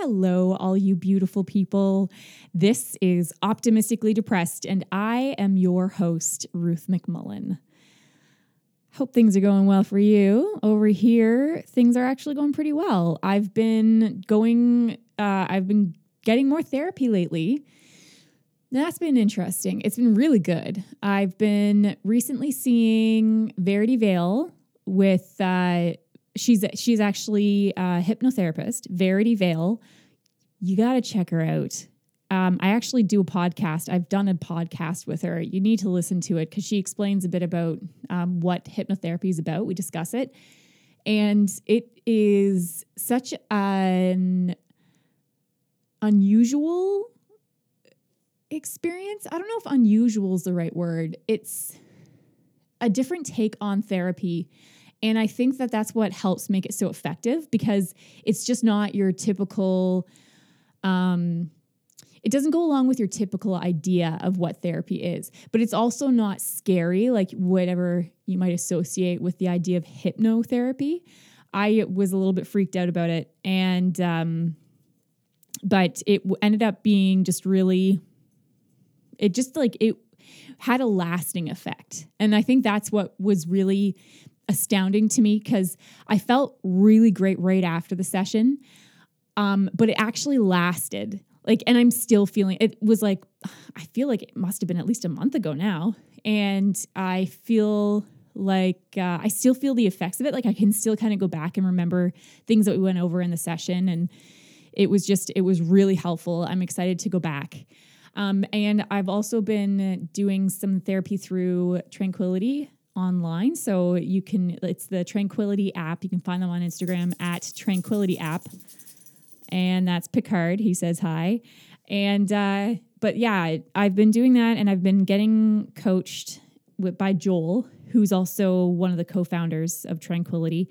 hello, all you beautiful people. This is Optimistically Depressed, and I am your host, Ruth McMullen. Hope things are going well for you. Over here, things are actually going pretty well. I've been going, uh, I've been getting more therapy lately. That's been interesting. It's been really good. I've been recently seeing Verity Vale with uh, she's she's actually a hypnotherapist, Verity Vale. You got to check her out. Um, I actually do a podcast. I've done a podcast with her. You need to listen to it because she explains a bit about um, what hypnotherapy is about. We discuss it, and it is such an unusual experience. I don't know if unusual is the right word. It's a different take on therapy and I think that that's what helps make it so effective because it's just not your typical, um, it doesn't go along with your typical idea of what therapy is, but it's also not scary, like whatever you might associate with the idea of hypnotherapy. I was a little bit freaked out about it. And, um, but it ended up being just really, it just like, it, had a lasting effect. And I think that's what was really astounding to me because I felt really great right after the session. Um, but it actually lasted. Like, and I'm still feeling it was like, I feel like it must have been at least a month ago now. And I feel like uh, I still feel the effects of it. Like, I can still kind of go back and remember things that we went over in the session. And it was just, it was really helpful. I'm excited to go back. Um, and I've also been doing some therapy through Tranquility online. So you can, it's the Tranquility app. You can find them on Instagram at Tranquility app. And that's Picard. He says hi. And, uh, but yeah, I've been doing that and I've been getting coached with, by Joel, who's also one of the co founders of Tranquility.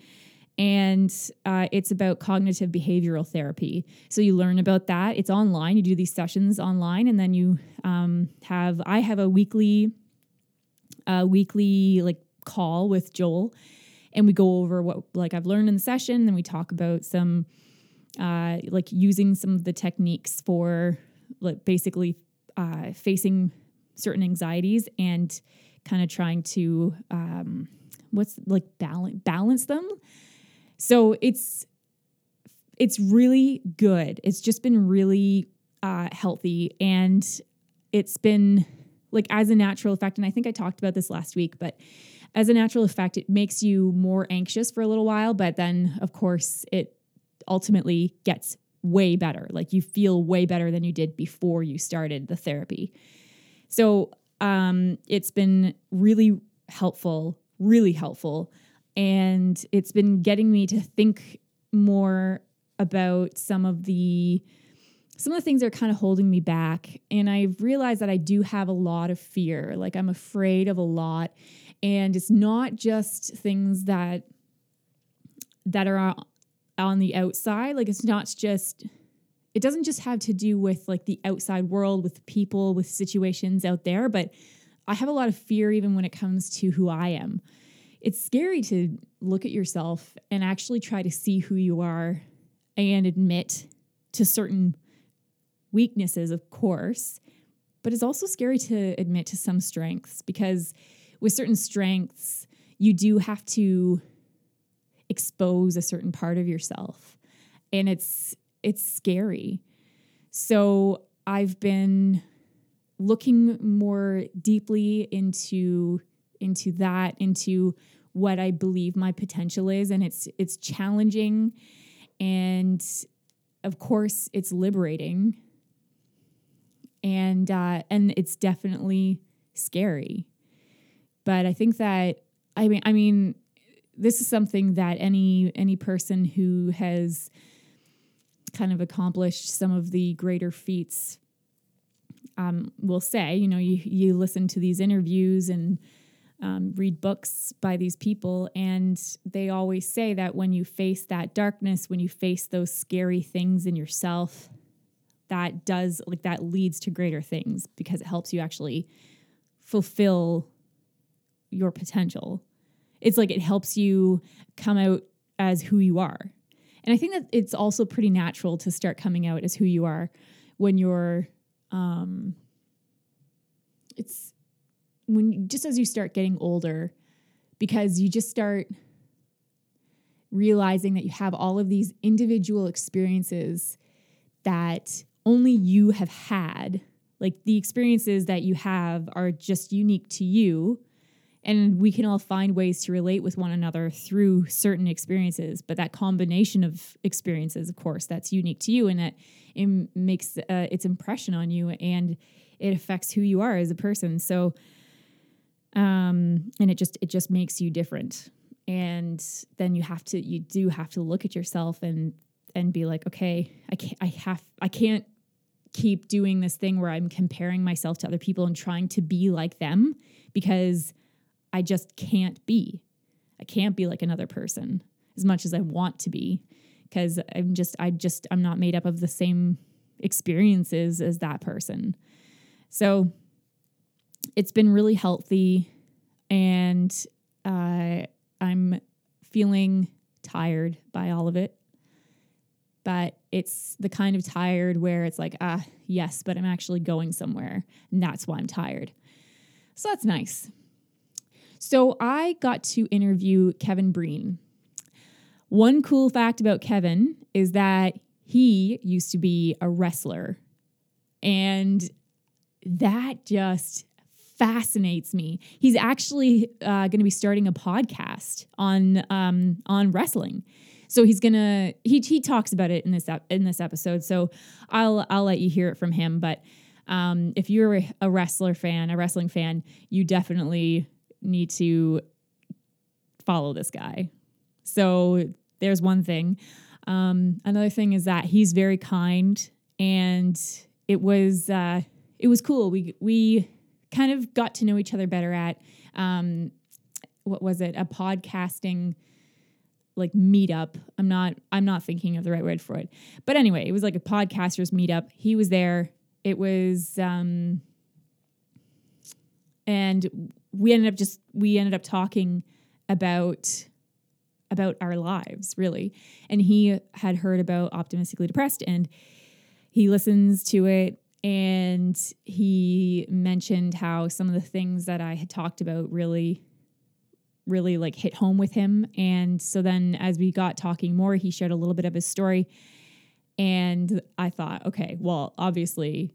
And uh, it's about cognitive behavioral therapy. So you learn about that. It's online. You do these sessions online, and then you um, have, I have a weekly a weekly like call with Joel and we go over what like I've learned in the session and we talk about some uh like using some of the techniques for like basically uh facing certain anxieties and kind of trying to um what's like balance balance them. So it's it's really good. It's just been really uh healthy and it's been like as a natural effect, and I think I talked about this last week, but as a natural effect, it makes you more anxious for a little while, but then of course it ultimately gets way better. Like you feel way better than you did before you started the therapy. So um, it's been really helpful, really helpful. And it's been getting me to think more about some of the some of the things are kind of holding me back. And I've realized that I do have a lot of fear. Like I'm afraid of a lot. And it's not just things that that are on the outside. Like it's not just it doesn't just have to do with like the outside world, with people, with situations out there, but I have a lot of fear even when it comes to who I am. It's scary to look at yourself and actually try to see who you are and admit to certain weaknesses, of course, but it's also scary to admit to some strengths because with certain strengths, you do have to expose a certain part of yourself. And it's it's scary. So I've been looking more deeply into into that, into what I believe my potential is and it's it's challenging and of course it's liberating and uh, and it's definitely scary. But I think that I mean I mean this is something that any any person who has kind of accomplished some of the greater feats um, will say. You know, you you listen to these interviews and um, read books by these people, and they always say that when you face that darkness, when you face those scary things in yourself, that does like that leads to greater things because it helps you actually fulfill your potential. It's like it helps you come out as who you are. And I think that it's also pretty natural to start coming out as who you are when you're um it's when just as you start getting older because you just start realizing that you have all of these individual experiences that only you have had. Like the experiences that you have are just unique to you. And we can all find ways to relate with one another through certain experiences. But that combination of experiences, of course, that's unique to you and that it makes uh, its impression on you and it affects who you are as a person. So, um, and it just it just makes you different and then you have to you do have to look at yourself and and be like okay i can't i have i can't keep doing this thing where i'm comparing myself to other people and trying to be like them because i just can't be i can't be like another person as much as i want to be because i'm just i just i'm not made up of the same experiences as that person so it's been really healthy and uh, I'm feeling tired by all of it. But it's the kind of tired where it's like, ah, yes, but I'm actually going somewhere. And that's why I'm tired. So that's nice. So I got to interview Kevin Breen. One cool fact about Kevin is that he used to be a wrestler. And that just fascinates me. He's actually uh, going to be starting a podcast on um, on wrestling. So he's gonna he he talks about it in this ep- in this episode. So I'll I'll let you hear it from him. But um, if you're a wrestler fan, a wrestling fan, you definitely need to follow this guy. So there's one thing. Um, another thing is that he's very kind, and it was uh, it was cool. We we kind of got to know each other better at um, what was it? A podcasting like meetup. I'm not I'm not thinking of the right word for it. But anyway, it was like a podcasters meetup. He was there. It was um and we ended up just we ended up talking about about our lives really and he had heard about optimistically depressed and he listens to it and he mentioned how some of the things that I had talked about really really like hit home with him. And so then as we got talking more he shared a little bit of his story. And I thought okay well obviously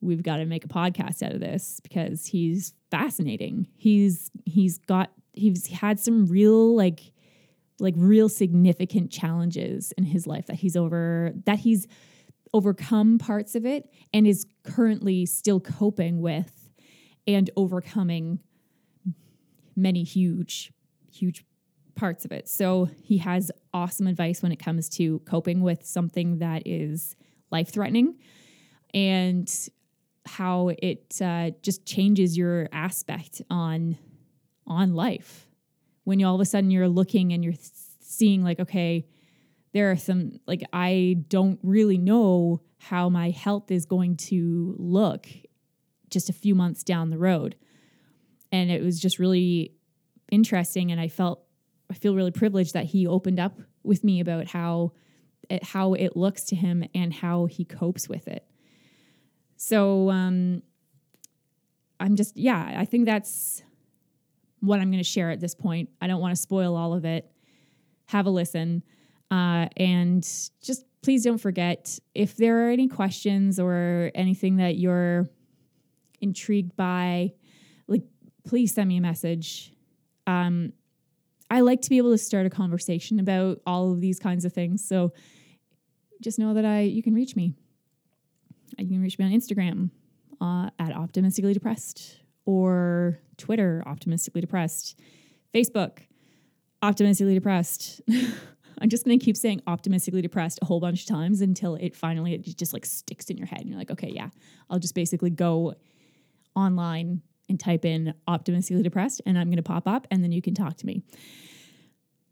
we've got to make a podcast out of this because he's fascinating. He's he's got he's had some real like like real significant challenges in his life that he's over that he's overcome parts of it and is currently still coping with and overcoming many huge, huge parts of it. So he has awesome advice when it comes to coping with something that is life threatening and how it uh, just changes your aspect on on life when you all of a sudden you're looking and you're seeing like okay there are some like I don't really know how my health is going to look just a few months down the road. And it was just really interesting and I felt I feel really privileged that he opened up with me about how it, how it looks to him and how he copes with it. So um I'm just yeah, I think that's what I'm going to share at this point. I don't want to spoil all of it. Have a listen. Uh, and just please don't forget if there are any questions or anything that you're intrigued by, please send me a message. Um, I like to be able to start a conversation about all of these kinds of things. So just know that I you can reach me. You can reach me on Instagram uh, at optimistically depressed or Twitter optimistically depressed, Facebook optimistically depressed. I'm just going to keep saying optimistically depressed a whole bunch of times until it finally it just like sticks in your head and you're like, okay, yeah, I'll just basically go online and type in optimistically depressed, and I'm going to pop up, and then you can talk to me.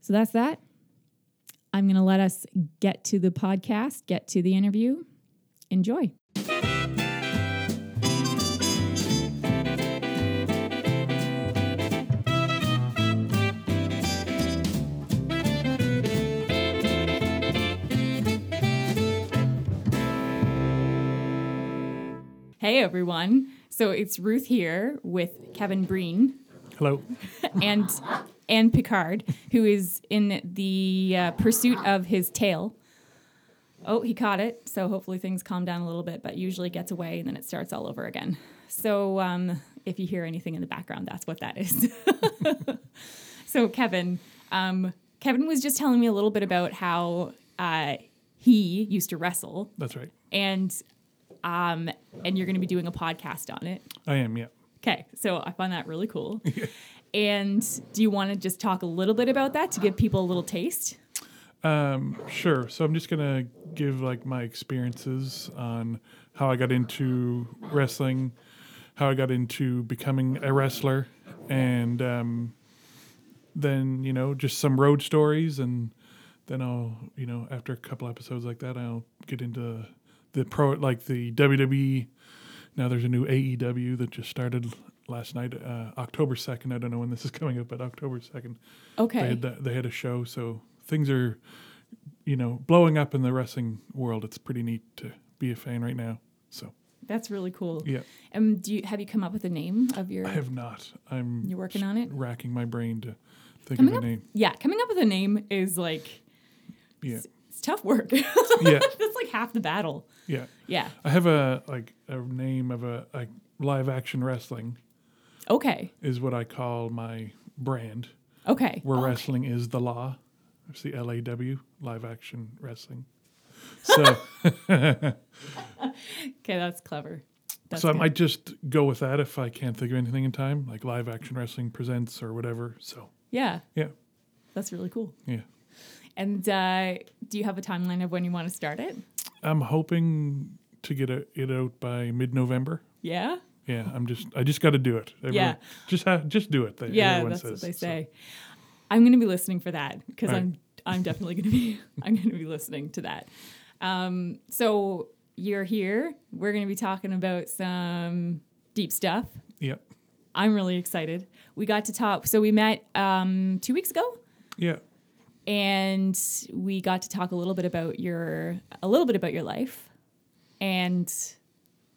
So that's that. I'm going to let us get to the podcast, get to the interview. Enjoy. Hey everyone. So it's Ruth here with Kevin Breen Hello. and and Picard, who is in the uh, pursuit of his tail. Oh, he caught it. So hopefully things calm down a little bit, but usually gets away and then it starts all over again. So um, if you hear anything in the background, that's what that is. so Kevin, um, Kevin was just telling me a little bit about how uh, he used to wrestle, That's right. and um, and you're going to be doing a podcast on it. I am, yeah. Okay, so I find that really cool. and do you want to just talk a little bit about that to give people a little taste? Um, sure. So I'm just gonna give like my experiences on how I got into wrestling, how I got into becoming a wrestler, and um, then you know just some road stories, and then I'll you know after a couple episodes like that, I'll get into the pro like the WWE. Now there's a new AEW that just started last night, uh, October second. I don't know when this is coming up, but October second. Okay. They had that, they had a show, so things are, you know, blowing up in the wrestling world. It's pretty neat to be a fan right now. So That's really cool. yeah, Um, do you have you come up with a name of your I have not. I'm you're working on it? racking my brain to think Coming of up- a name. Yeah, coming up with a name is like Yeah, it's tough work. yeah, That's like half the battle. yeah. Yeah. I have a like a name of a like live action wrestling Okay. is what I call my brand. Okay. Where Okay. wrestling is the law. It's the L A W live action wrestling. So Okay, that's clever. That's so I might just go with that if I can't think of anything in time, like live action wrestling presents or whatever. So yeah, yeah, that's really cool. yeah. And uh, do you have a timeline of when you want to start it? I'm hoping to get a, it out by mid-November. Yeah. Yeah, I'm just I just got to do it. Everyone- Yeah. just ha- just do it. they- Yeah, that's what says. they So, say. I'm going to be listening for that because Right. I'm I'm definitely going to be I'm going to be listening to that. Um, so you're here. We're going to be talking about some deep stuff. Yep. I'm really excited. We got to talk. So we met um, two weeks ago, yeah, and we got to talk a little bit about your a little bit about your life, and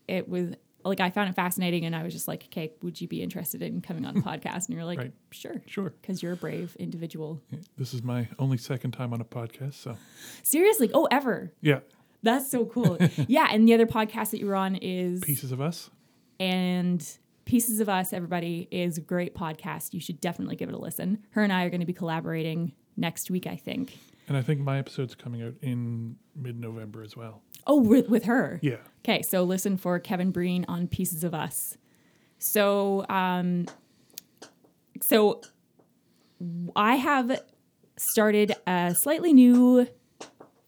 it was like I found it fascinating, and I was just like, "Okay, would you be interested in coming on the podcast?" And you're like, Right. "Sure." sure. because you're a brave individual. This is my only second time on a podcast, so Seriously, oh, ever. yeah, That's so cool. yeah, and the other podcast that you were on is pieces of us. and Pieces of Us. Everybody is a great podcast. You should definitely give it a listen. Her and I are going to be collaborating next week, I think. And I think my episode's coming out in mid-November as well. Oh, with, with her. Yeah, Okay, so listen for Kevin Breen on Pieces of Us. So, um, so I have started a slightly new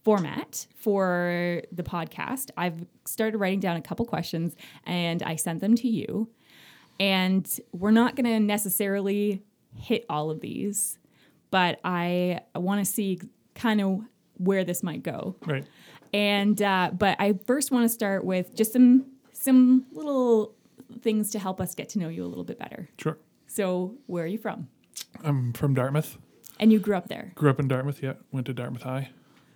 format for the podcast. I've started writing down a couple questions and I sent them to you. And we're not going to necessarily hit all of these, but I want to see kind of where this might go. right. And uh, but I first want to start with just some some little things to help us get to know you a little bit better. Sure. So, where are you from? I'm from Dartmouth. And you grew up there. Grew up in Dartmouth. Yeah, went to Dartmouth High.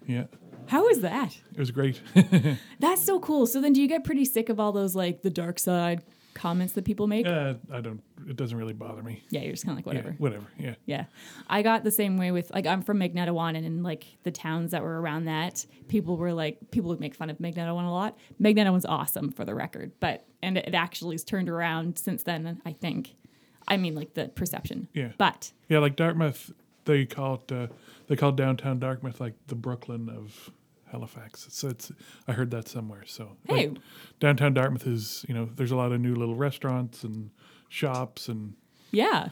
Yeah, How was that? it was great. That's so cool. So then do you get pretty sick of all those like the dark side comments that people make? uh, I don't. It doesn't really bother me. yeah, you're just kind of like Yeah, whatever. whatever. Yeah. Yeah. I got the same way with like I'm from Magnetawan and in like the towns that were around that, people were like people would make fun of Magnetawan a lot. Magnetawan's awesome for the record, but and it actually has turned around since then, I think. I mean like the perception. Yeah. But Yeah, like Dartmouth, they call it uh, they call downtown Dartmouth like the Brooklyn of Halifax. So it's I heard that somewhere. So like, Hey. downtown Dartmouth is you know there's a lot of new little restaurants and shops and yeah.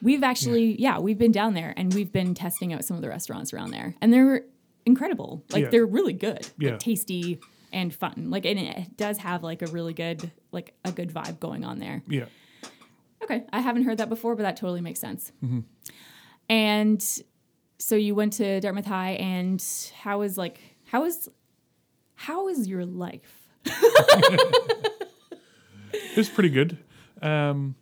We've actually yeah, we've been down there and we've been testing out some of the restaurants around there. And they're incredible. Like Yeah. they're really good. Yeah. Like tasty and fun. Like and it does have like a really good like a good vibe going on there. yeah. Okay, I haven't heard that before, but that totally makes sense. Mm-hmm. And so you went to Dartmouth High, and how was like how is how is your life? It was pretty good. Um,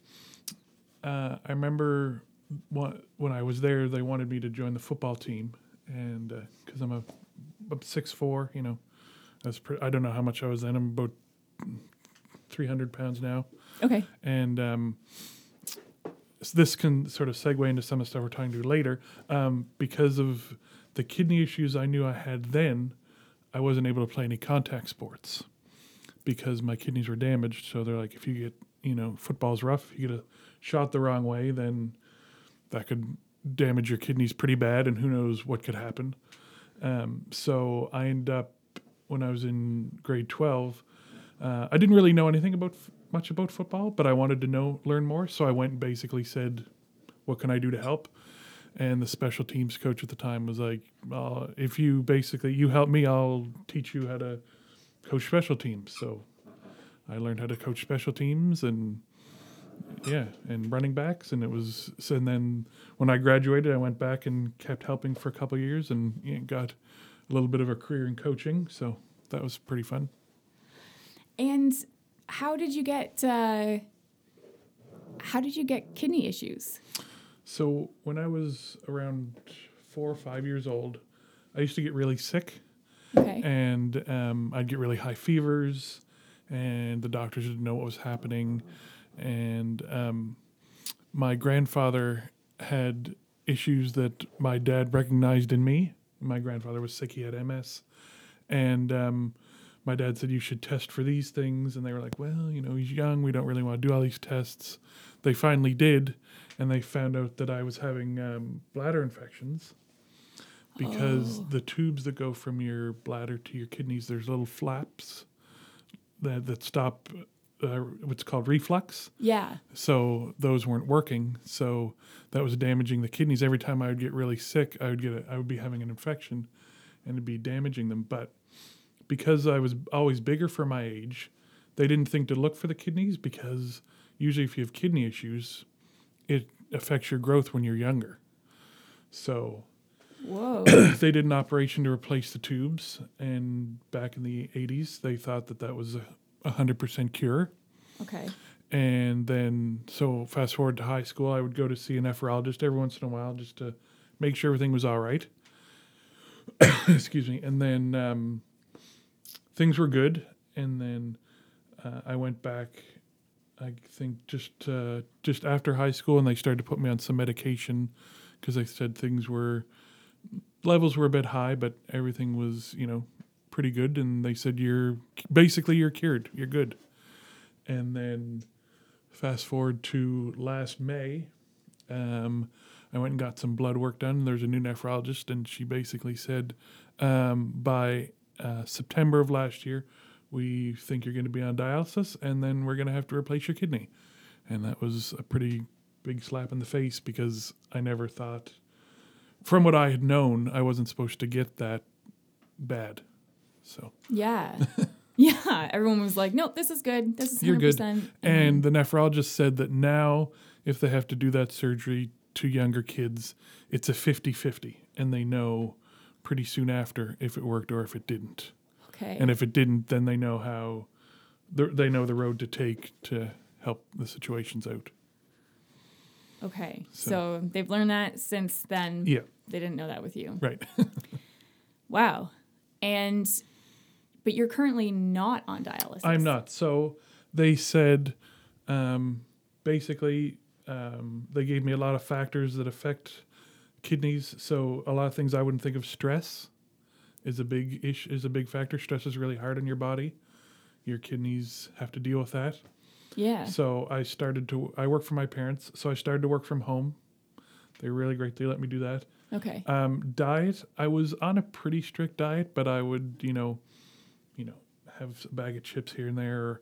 uh, I remember one, when I was there, they wanted me to join the football team, and because I'm a six four, you know, that's pre- I don't know how much I was then. I'm about 300 pounds now. Okay. And um, s- this can sort of segue into some of the stuff we're talking to later. Um, because of the kidney issues I knew I had then, I wasn't able to play any contact sports because my kidneys were damaged. So they're like, if you get, you know, football's rough, you get a shot the wrong way, then that could damage your kidneys pretty bad, and who knows what could happen. Um, so I ended up when I was in grade twelve. Uh, I didn't really know anything about f- much about football, but I wanted to know learn more. So I went and basically said, "What can I do to help?" And the special teams coach at the time was like, uh, "If you basically you help me, I'll teach you how to coach special teams." So I learned how to coach special teams and yeah, and running backs, and it was. So and then when I graduated, I went back and kept helping for a couple years, and yeah, got a little bit of a career in coaching. So that was pretty fun. And how did you get uh, how did you get kidney issues? So when I was around four or five years old, I used to get really sick, Okay. and um, I'd get really high fevers, and the doctors didn't know what was happening, and um, my grandfather had issues that my dad recognized in me. My grandfather was sick; he had MS, and um, my dad said you should test for these things, and they were like, "Well, you know, he's young; we don't really want to do all these tests." They finally did, and they found out that I was having um, bladder infections because Oh. the tubes that go from your bladder to your kidneys, there's little flaps that that stop uh, what's called reflux. yeah. So those weren't working. So that was damaging the kidneys. Every time I would get really sick, I would get a, I would be having an infection, and it'd be damaging them. But because I was always bigger for my age, they didn't think to look for the kidneys because usually if you have kidney issues, it affects your growth when you're younger. So Whoa. they did an operation to replace the tubes, and back in the 80s, they thought that that was a 100% cure. okay. And then, so fast forward to high school, I would go to see a nephrologist every once in a while just to make sure everything was all right. Excuse me. And then um, things were good. And then uh, I went back, I think just uh, just after high school, and they started to put me on some medication because they said things were levels were a bit high, but everything was you know pretty good. And they said you're basically you're cured, you're good. And then fast forward to last May, um, I went and got some blood work done. There's a new nephrologist, and she basically said um, by uh, September of last year, we think you're going to be on dialysis, and then we're going to have to replace your kidney. And that was a pretty big slap in the face because I never thought, from what I had known, I wasn't supposed to get that bad. So. Yeah. yeah. Everyone was like, nope, this is good. This is 100%. You're good. And, And the nephrologist said that now, if they have to do that surgery to younger kids, it's a 50 50. And they know pretty soon after if it worked or if it didn't. Okay. And if it didn't, then they know how, they know the road to take to help the situations out. okay. So- So. they've learned that since then. Yeah, They didn't know that with you. right. Wow. And, but you're currently not on dialysis. I'm not. So they said um, basically um, they gave me a lot of factors that affect kidneys. So a lot of things I wouldn't think of. Stress is a big ish is a big factor. Stress is really hard on your body. Your kidneys have to deal with that. Yeah. So I started to. I work for my parents, so I started to work from home. They're really great. They let me do that. Okay. Um, diet, I was on a pretty strict diet, but I would, you know, you know, have a bag of chips here and there. Or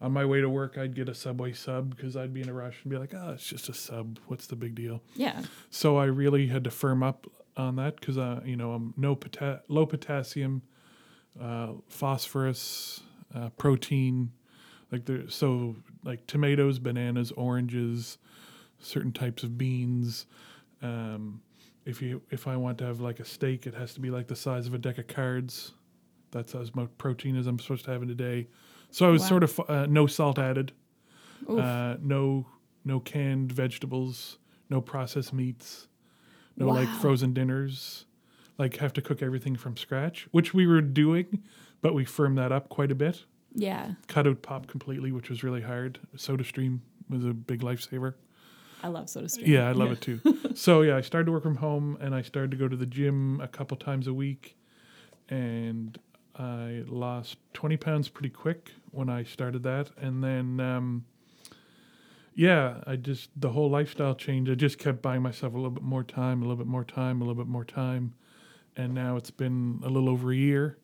on my way to work, I'd get a Subway sub because I'd be in a rush and be like, oh, it's just a sub. What's the big deal? Yeah. So I really had to firm up on that because, uh, you know, I'm no pota- low potassium, uh, phosphorus, uh, protein, like there. So like tomatoes, bananas, oranges, certain types of beans. Um, if you if I want to have like a steak, it has to be like the size of a deck of cards. That's as much protein as I'm supposed to have in a day. So I was Wow. sort of uh, no salt added, uh, no no canned vegetables, no processed meats, no like frozen dinners. Like have to cook everything from scratch, which we were doing, but we firmed that up quite a bit. Yeah. Cut out pop completely, which was really hard. Soda Stream was a big lifesaver. I love Soda Stream. Yeah, I love it too. so yeah, I started to work from home and I started to go to the gym a couple times a week, and I lost twenty pounds pretty quick when I started that, and then um, yeah, I just the whole lifestyle changed. I just kept buying myself a little bit more time, a little bit more time, a little bit more time, and now it's been a little over a year,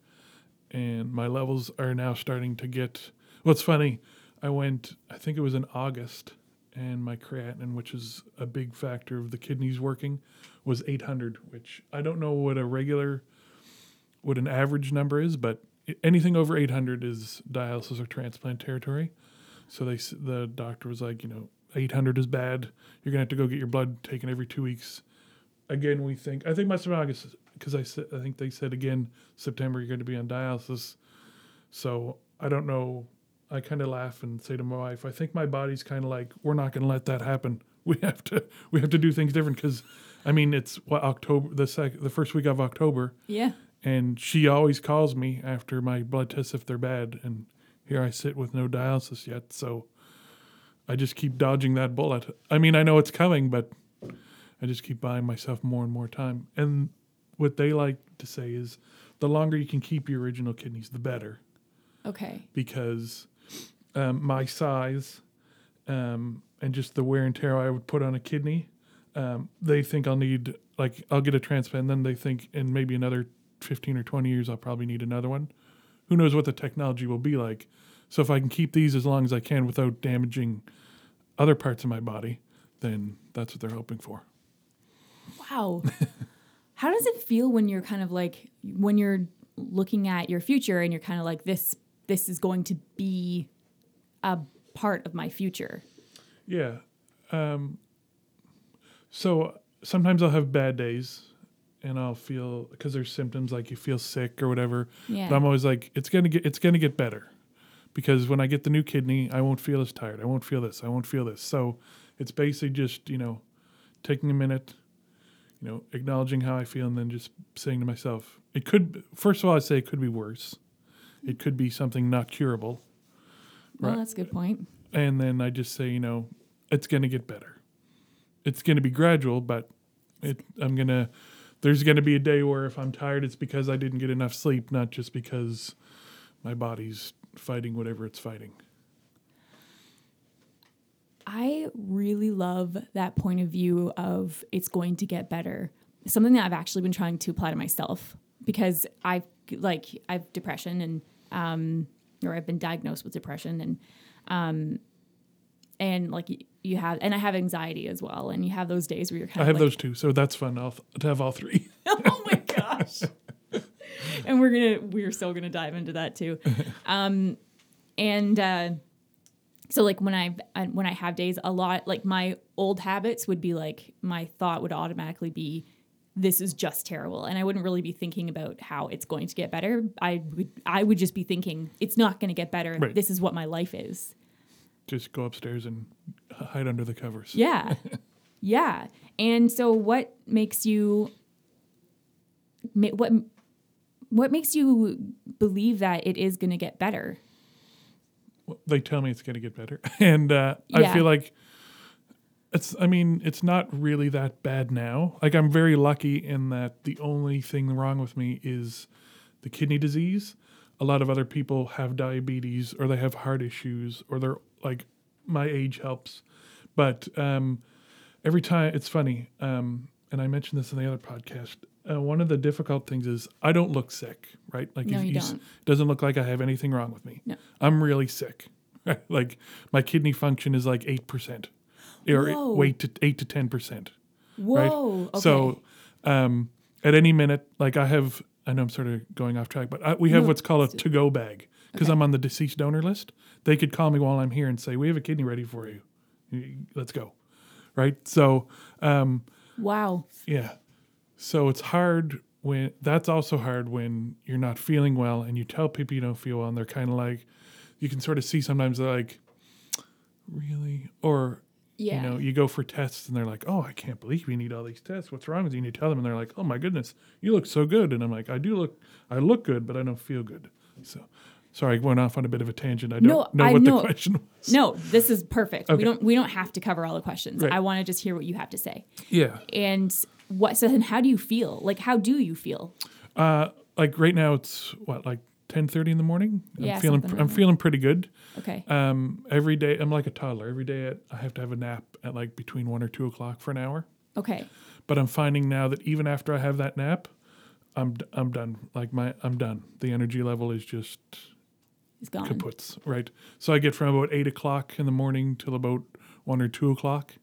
and my levels are now starting to get. What's funny, I went. I think it was in August and my creatinine, which is a big factor of the kidneys working, was 800, which I don't know what a regular, what an average number is, but anything over 800 is dialysis or transplant territory. So they, the doctor was like, you know, 800 is bad. You're gonna have to go get your blood taken every two weeks. Again, we think I think my August because I said I think they said again September you're going to be on dialysis. So I don't know I kind of laugh and say to my wife, I think my body's kind of like, we're not going to let that happen. We have to, we have to do things different because, I mean, it's what October, the sec, the first week of October, Yeah. and she always calls me after my blood tests if they're bad, and here I sit with no dialysis yet, so I just keep dodging that bullet. I mean, I know it's coming, but I just keep buying myself more and more time. And what they like to say is, the longer you can keep your original kidneys, the better Okay. because um, my size um, and just the wear and tear I would put on a kidney, um, they think I'll need like I'll get a transplant. and Then they think in maybe another fifteen or twenty years I'll probably need another one. Who knows what the technology will be like? So if I can keep these as long as I can without damaging other parts of my body, then that's what they're hoping for. Wow. How does it feel when you're kind of like when you're looking at your future and you're kind of like this this is going to be a part of my future? Yeah. Um, so sometimes I'll have bad days and I'll feel because there's symptoms like you feel sick or whatever. Yeah. But I'm always like, it's gonna get it's gonna get better. Because when I get the new kidney, I won't feel as tired. I won't feel this. I won't feel this. So it's basically just, you know, taking a minute, you know, acknowledging how I feel and then just saying to myself, it could first of all I say it could be worse. It could be something not curable. Well, Right. that's a good point. And then I just say, you know, it's going to get better. It's going to be gradual, but it, I'm going to, there's going to be a day where if I'm tired, it's because I didn't get enough sleep, not just because my body's fighting whatever it's fighting. I really love that point of view of it's going to get better. Something that I've actually been trying to apply to myself because I've like I've depression and um or I've been diagnosed with depression and um and like you have and I have anxiety as well and you have those days where you're kind I of have like, those too, so that's fun. I'll to have all three. oh my gosh. and we're gonna we're still gonna dive into that too. Um, and uh, so like when I I- when I have days, a lot like my old habits would be like my thought would automatically be. This is just terrible, and I wouldn't really be thinking about how it's going to get better. I would, I would just be thinking it's not going to get better. Right. This is what my life is. Just go upstairs and hide under the covers. Yeah. yeah. And so what makes you what what makes you believe that it is going to get better? Well, they tell me it's going to get better, and uh, I feel like it's. I mean, it's not really that bad now. Like I'm very lucky in that the only thing wrong with me is the kidney disease. A lot of other people have diabetes or they have heart issues or they're like my age helps, but um, every time it's funny. Um, and I mentioned this in the other podcast. Uh, one of the difficult things is I don't look sick, right? Like No, you don't. doesn't look like I have anything wrong with me. No. I'm really sick. like my kidney function is like eight percent, or Whoa. weight to eight to ten percent. Whoa. Okay. So, um, at any minute, like I have, I know I'm sort of going off track, but I, we have No, what's called a to-go bag because Okay. I'm on the deceased donor list. They could call me while I'm here and say, "We have a kidney ready for you. Let's go." Right. So, um, wow. yeah. So it's hard when that's also hard when you're not feeling well and you tell people you don't feel well and they're kind of like you can sort of see sometimes they're like really or Yeah. you know you go for tests and they're like oh I can't believe you need all these tests what's wrong with you and you tell them and they're like oh my goodness you look so good and I'm like I do look I look good but I don't feel good so Sorry, I went off on a bit of a tangent. I don't No, know I what know. the question was. No, this is perfect. Okay. We don't we don't have to cover all the questions. Right. I want to just hear what you have to say. Yeah. And what so then how do you feel? Like how do you feel? Uh, like right now, it's what like ten thirty in the morning. I'm Yeah, feeling something I'm that. feeling pretty good. Okay. Um, every day I'm like a toddler. Every day at, I have to have a nap at like between one or two o'clock for an hour. Okay. But I'm finding now that even after I have that nap, I'm d- I'm done. Like my I'm done. The energy level is just It's gone. kaputs. Right. So I get from about eight o'clock in the morning till about one or two o'clock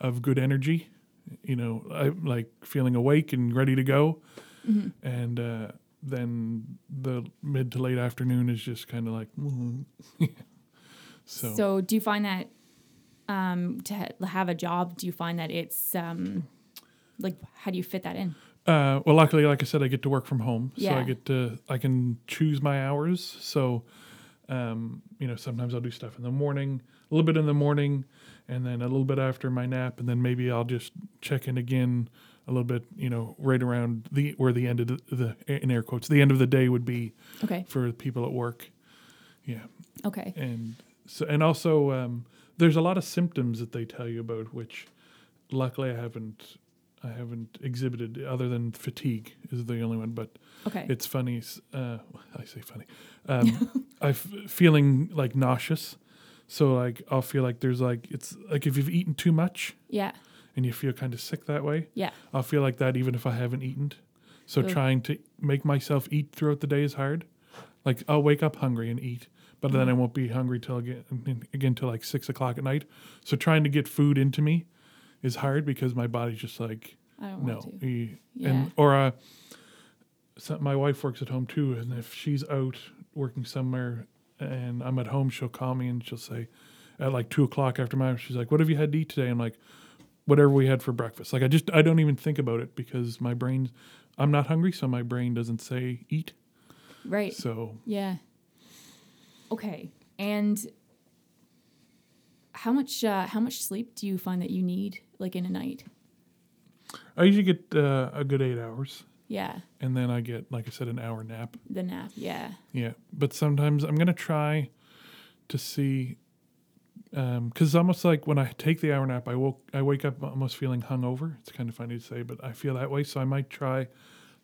of good energy. You know, I like feeling awake and ready to go. Mm-hmm. And uh, then the mid to late afternoon is just kind of like. so, So do you find that um to ha- have a job, do you find that it's um like how do you fit that in? Uh, well, luckily, like I said, I get to work from home, so I get to I can choose my hours. So, um, you know, sometimes I'll do stuff in the morning, a little bit in the morning, and then a little bit after my nap, and then maybe I'll just check in again a little bit. You know, right around the where the end of the, the in air quotes the end of the day would be Okay. for people at work. Yeah, Okay. and so and also um, there's a lot of symptoms that they tell you about, which luckily I haven't. I haven't exhibited other than fatigue is the only one, but Okay. it's funny. Uh, I say funny. Um, I'm feeling like nauseous, so like I'll feel like there's like it's like if you've eaten too much yeah. and you feel kind of sick that way. Yeah. I'll feel like that even if I haven't eaten. So Ugh. trying to make myself eat throughout the day is hard. Like I'll wake up hungry and eat, but then I won't be hungry till again again till like six o'clock at night. So trying to get food into me is hard because my body's just like I don't no. want to. Yeah. And or uh, so my wife works at home too, and if she's out working somewhere and I'm at home, she'll call me and she'll say at like two o'clock after my she's like, "What have you had to eat today?" I'm like, "Whatever we had for breakfast." Like I just I don't even think about it because my brain, I'm not hungry, so my brain doesn't say eat. Right. So Yeah. Okay. And how much uh, how much sleep do you find that you need like in a night? I usually get uh, a good eight hours, Yeah. and then I get like I said an hour nap. The nap. Yeah. Yeah, but sometimes I'm gonna try to see, because it's almost like when I take the hour nap, I woke I wake up almost feeling hungover. It's kind of funny to say, but I feel that way. So I might try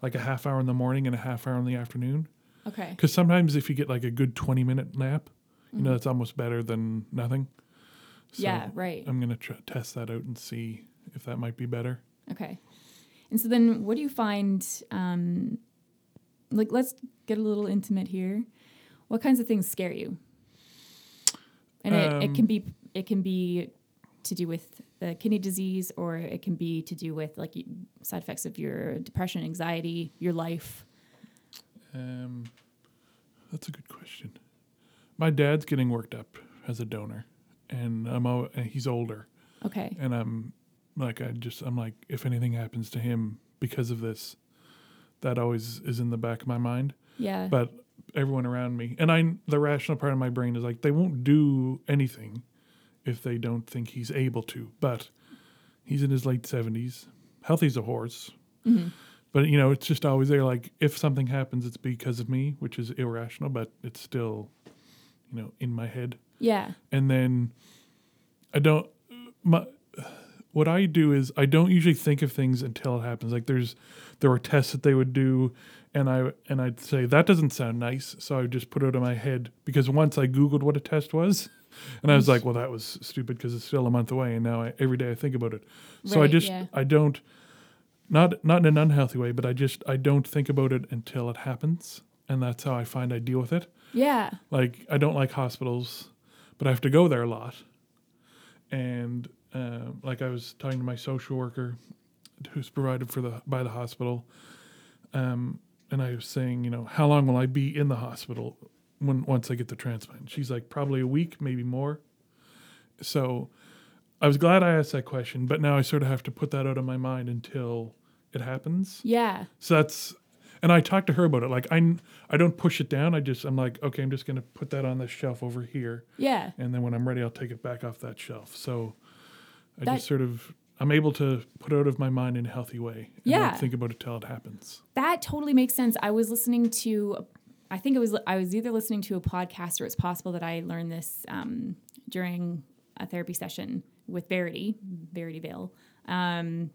like a half hour in the morning and a half hour in the afternoon. Okay. Because sometimes if you get like a good 20 minute nap, you know that's almost better than nothing. So yeah. Right. I'm gonna try, test that out and see if that might be better. Okay. And so then what do you find um like let's get a little intimate here. What kinds of things scare you? And it, it Um, can be it can be to do with the kidney disease or it can be to do with like side effects of your depression, anxiety, your life. Um, that's a good question. My dad's getting worked up as a donor, and I'm and he's older, Okay. and I'm like I just I'm like if anything happens to him because of this, that always is in the back of my mind. Yeah. But everyone around me, and I the rational part of my brain is like they won't do anything if they don't think he's able to. But he's in his late seventies, healthy as a horse. Mhm. But you know, it's just always there. Like if something happens, it's because of me, which is irrational, but it's still, you know, in my head. Yeah. And then I don't. My what I do is I don't usually think of things until it happens. Like there's there were tests that they would do, and I and I'd say that doesn't sound nice, so I would just put it out of my head because once I googled what a test was. And I was like, well, that was stupid because it's still a month away, and now I, every day I think about it. So I just yeah. I don't not not in an unhealthy way, but I just I don't think about it until it happens, and that's how I find I deal with it. Yeah. Like I don't like hospitals, but I have to go there a lot. And uh, like I was talking to my social worker, who's provided for the by the hospital, um, and I was saying, you know, how long will I be in the hospital when once I get the transplant? She's like, probably a week, maybe more. So I was glad I asked that question, but now I sort of have to put that out of my mind until it happens. Yeah. So that's, and I talked to her about it. Like I, I don't push it down. I just, I'm like, okay, I'm just gonna put that on this shelf over here, Yeah. and then when I'm ready, I'll take it back off that shelf. So I That- just sort of, I'm able to put it out of my mind in a healthy way. And Yeah. Think about it till it happens. That totally makes sense. I was listening to I think it was I was either listening to a podcast or it's possible that I learned this um, during a therapy session with Verity, Verity Vale. Um,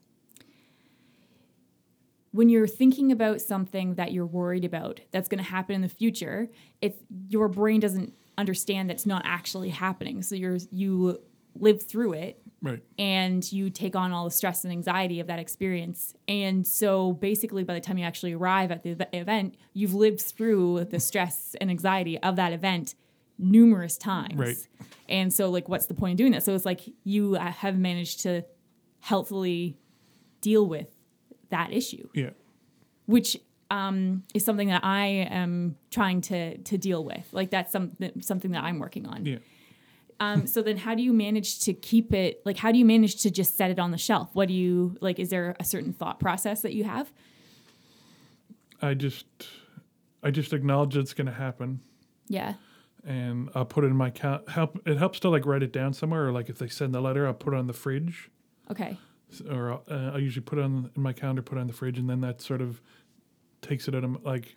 when you're thinking about something that you're worried about that's going to happen in the future, if your brain doesn't understand that's not actually happening, so you're you live through it Right. and you take on all the stress and anxiety of that experience. And so basically, by the time you actually arrive at the event, you've lived through the stress and anxiety of that event numerous times. Right. And so, like, what's the point of doing that? So it's like you uh, have managed to healthfully deal with that issue, Yeah. which um, is something that I am trying to to deal with. Like that's something something that I'm working on. Yeah. Um, so then how do you manage to keep it like how do you manage to just set it on the shelf? What do you like is there a certain thought process that you have? I just I just acknowledge it's going to happen Yeah. and I'll put it in my count help it helps to like write it down somewhere or like if they send the letter I'll put it on the fridge Okay. Or uh, I usually put it on in my calendar put it on the fridge and then that sort of takes it out of like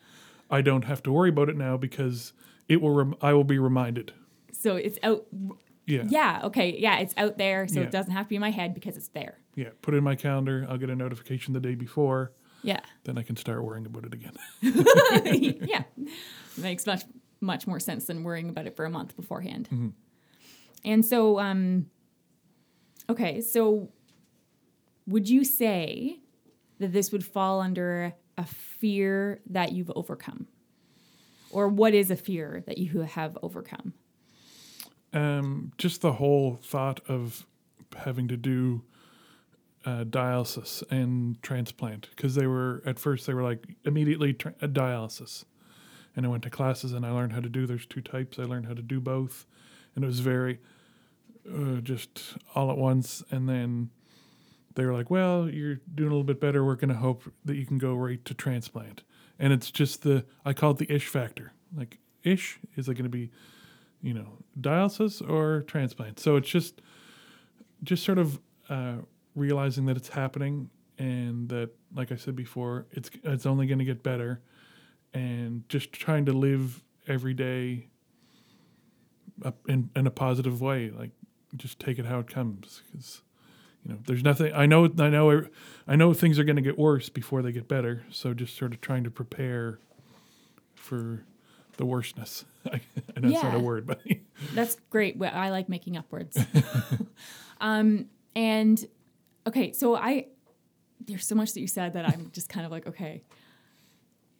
I don't have to worry about it now because it will rem- I will be reminded. So it's out Yeah. yeah, okay. Yeah, it's out there so Yeah. it doesn't have to be in my head because it's there. Yeah, put it in my calendar. I'll get a notification the day before. Yeah. Then I can start worrying about it again. yeah. Makes much much more sense than worrying about it for a month beforehand. And so um okay, so would you say that this would fall under a fear that you've overcome? Or what is a fear that you have overcome? Um, just the whole thought of having to do uh, dialysis and transplant because they were at first they were like immediately tra- uh, dialysis, and I went to classes and I learned how to do. There's two types. I learned how to do both, and it was very uh, just all at once. And then they were like, "Well, you're doing a little bit better. We're going to hope that you can go right to transplant." And it's just the I call it the ish factor. Like ish is it going to be you know, dialysis or transplant. So it's just, just sort of uh, realizing that it's happening and that, like I said before, it's it's only going to get better, and just trying to live every day in in a positive way. Like just take it how it comes, because you know, there's nothing. I know, I know, I know things are going to get worse before they get better. So just sort of trying to prepare for the worstness. I, know it's not a word, but That's great. I like making up words. um, and okay, so I there's so much that you said that I'm just kind of like, okay,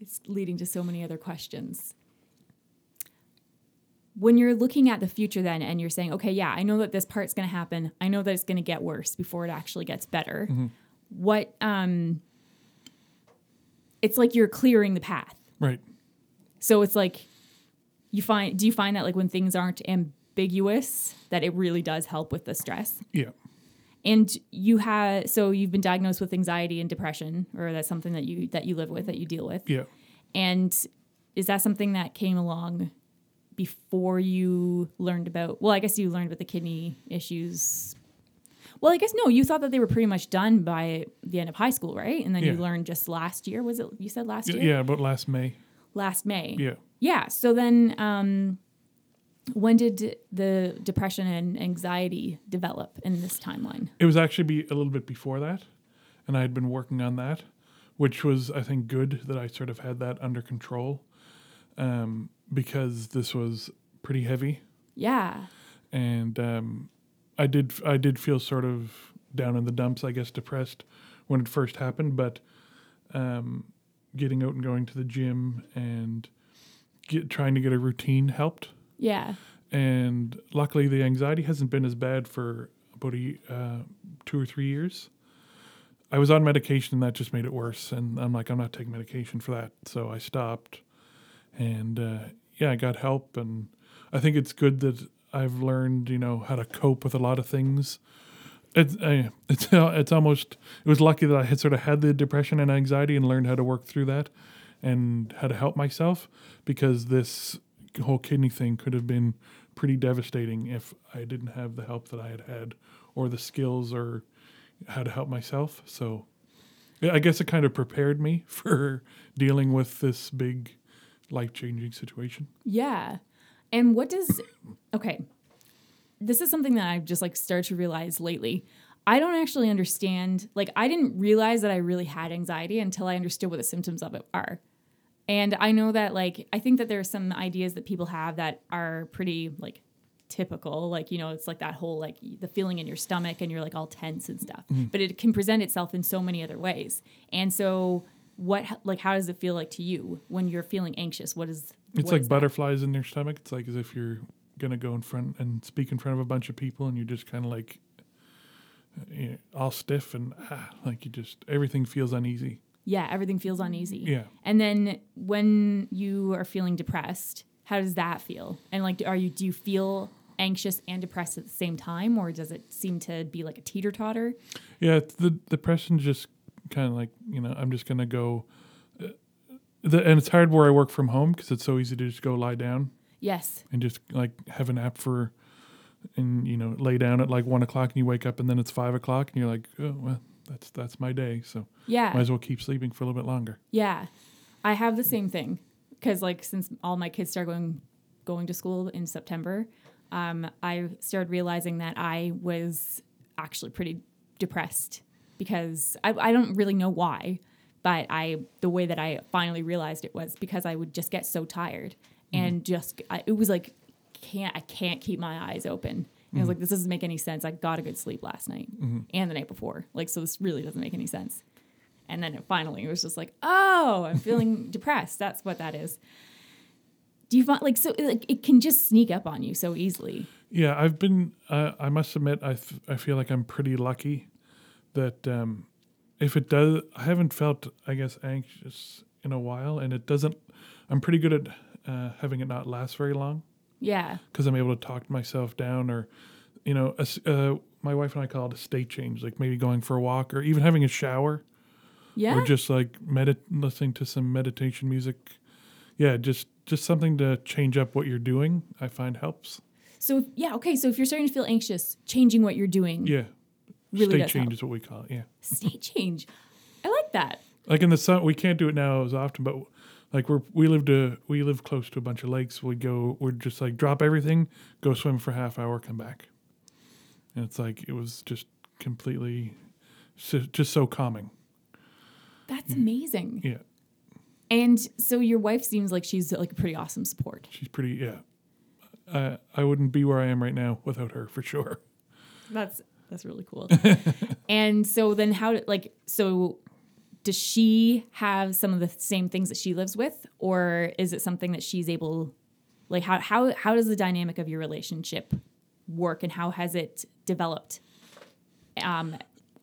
it's leading to so many other questions. When you're looking at the future, then, and you're saying, okay, yeah, I know that this part's going to happen. I know that it's going to get worse before it actually gets better. What, um, it's like you're clearing the path. right. So it's like you find do you find that like when things aren't ambiguous that it really does help with the stress? Yeah. And you have so you've been diagnosed with anxiety and depression or that's something that you that you live with that you deal with. Yeah. And is that something that came along before you learned about well, I guess you learned about the kidney issues. Well, I guess no, you thought that they were pretty much done by the end of high school, right? And then you learned just last year, was it you said last Yeah, year? yeah, about last May. Last May. Yeah. Yeah. So then, um, when did the depression and anxiety develop in this timeline? It was actually be a little bit before that, and I had been working on that, which was I think good that I sort of had that under control, um, because this was pretty heavy, Yeah. and um, I did I did feel sort of down in the dumps, I guess, depressed when it first happened, but um, getting out and going to the gym and get, trying to get a routine helped. Yeah. and luckily the anxiety hasn't been as bad for about a, uh, two or three years. I was on medication and that just made it worse, and I'm like, I'm not taking medication for that, so I stopped. And uh, yeah, I got help, and I think it's good that I've learned, you know, how to cope with a lot of things. It's uh, it's it's almost it was lucky that I had sort of had the depression and anxiety and learned how to work through that, and how to help myself because this whole kidney thing could have been pretty devastating if I didn't have the help that I had had or the skills or how to help myself. So I guess it kind of prepared me for dealing with this big life changing situation. Yeah. And what does okay. This is something that I've just like started to realize lately. I don't actually understand like I didn't realize that I really had anxiety until I understood what the symptoms of it are. And I know that like I think that there are some ideas that people have that are pretty like typical like you know it's like that whole like the feeling in your stomach and you're like all tense and stuff mm-hmm. but it can present itself in so many other ways and so what like how does it feel like to you when you're feeling anxious what is It's what like is that? butterflies in your stomach. It's like as if you're gonna go in front and speak in front of a bunch of people, and you're just kind of like you know, all stiff and ah, like you just everything feels uneasy. yeah everything feels uneasy Yeah. and then when you are feeling depressed how does that feel and like are you do you feel anxious and depressed at the same time or does it seem to be like a teeter totter Yeah, the depression just kind of like you know I'm just gonna go. Uh, the, and it's hard where I work from home because it's so easy to just go lie down yes and just like have a nap for, and you know lay down at like one o'clock and you wake up and then it's five o'clock and you're like oh well that's that's my day so yeah might as well keep sleeping for a little bit longer. Yeah, I have the same thing because like since all my kids start going going to school in September, um, I started realizing that I was actually pretty depressed because I, I don't really know why, but I the way that I finally realized it was because I would just get so tired mm-hmm. and just I, it was like can't I can't keep my eyes open. I was mm-hmm. like, this doesn't make any sense. I got a good sleep last night mm-hmm. and the night before. Like, so this really doesn't make any sense. And then it finally it was just like, oh, I'm feeling depressed. That's what that is. Do you find like so like it can just sneak up on you so easily? Yeah, I've been. Uh, I must admit, I f- I feel like I'm pretty lucky that um, if it does, I haven't felt, I guess, anxious in a while, and it doesn't. I'm pretty good at uh, having it not last very long Yeah. because I'm able to talk myself down, or you know, a uh, my wife and I call it a state change, like maybe going for a walk, or even having a shower, Yeah. or just like medit listening to some meditation music. Yeah, just just something to change up what you're doing. I find helps. so yeah, okay. So if you're starting to feel anxious, changing what you're doing Yeah, really state does change help. is what we call it. Yeah. State change. I like that. like in the sun we can't do it now as often but like we're we live to we live close to a bunch of lakes we go we're just like drop everything go swim for a half hour come back and it's like it was just completely so, just so calming That's mm. amazing. yeah And so your wife seems like she's like a pretty awesome support. she's pretty yeah I i wouldn't be where i am right now without her for sure That's that's really cool. and so then how did like so does she have some of the same things that she lives with or is it something that she's able like how how how does the dynamic of your relationship work and how has it developed um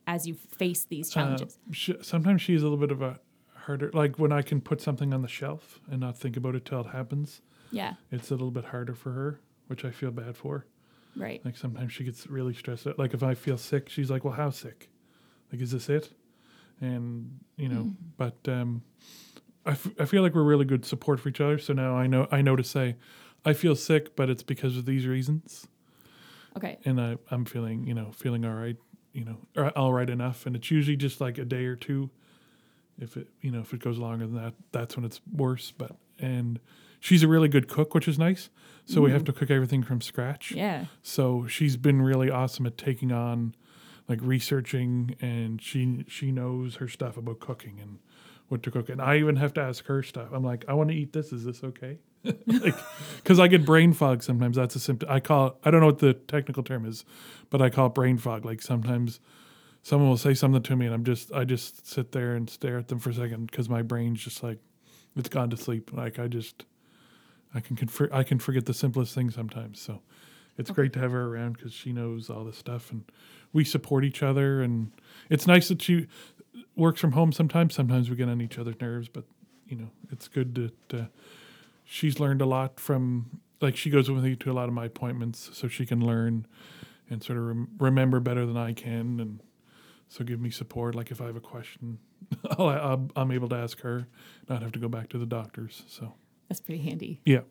as you face these challenges? Uh, sh sometimes she's a little bit of a harder like when i can put something on the shelf and not think about it till it happens yeah, it's a little bit harder for her which i feel bad for right. Like sometimes she gets really stressed out. Like if I feel sick, she's like, "Well, how sick? Like, is this it?" And you know, but um, I, f- I feel like we're really good support for each other. So now I know I know to say, I feel sick, but it's because of these reasons, Okay. and I I'm feeling you know feeling all right, you know, or all right enough. And it's usually just like a day or two. If it you know if it goes longer than that, that's when it's worse. But and she's a really good cook, which is nice. So we have mm-hmm. to cook everything from scratch. Yeah. So she's been really awesome at taking on like researching and she she knows her stuff about cooking and what to cook. And I even have to ask her stuff. I'm like, I want to eat this. Is this okay? like, because I get brain fog sometimes. That's a symptom. I call. It, I don't know what the technical term is, but I call it brain fog. Like sometimes someone will say something to me, and I'm just I just sit there and stare at them for a second because my brain's just like it's gone to sleep. Like I just I can confer- I can forget the simplest things sometimes. So it's great to have her around because she knows all this stuff and we support each other. And it's nice that she works from home sometimes. Sometimes we get on each other's nerves, but you know, it's good that uh, she's learned a lot from, like, she goes with me to a lot of my appointments so she can learn and sort of rem- remember better than I can. And so give me support. Like, if I have a question, I'll, I'll, I'm able to ask her, not have to go back to the doctors. So, That's pretty handy. yeah.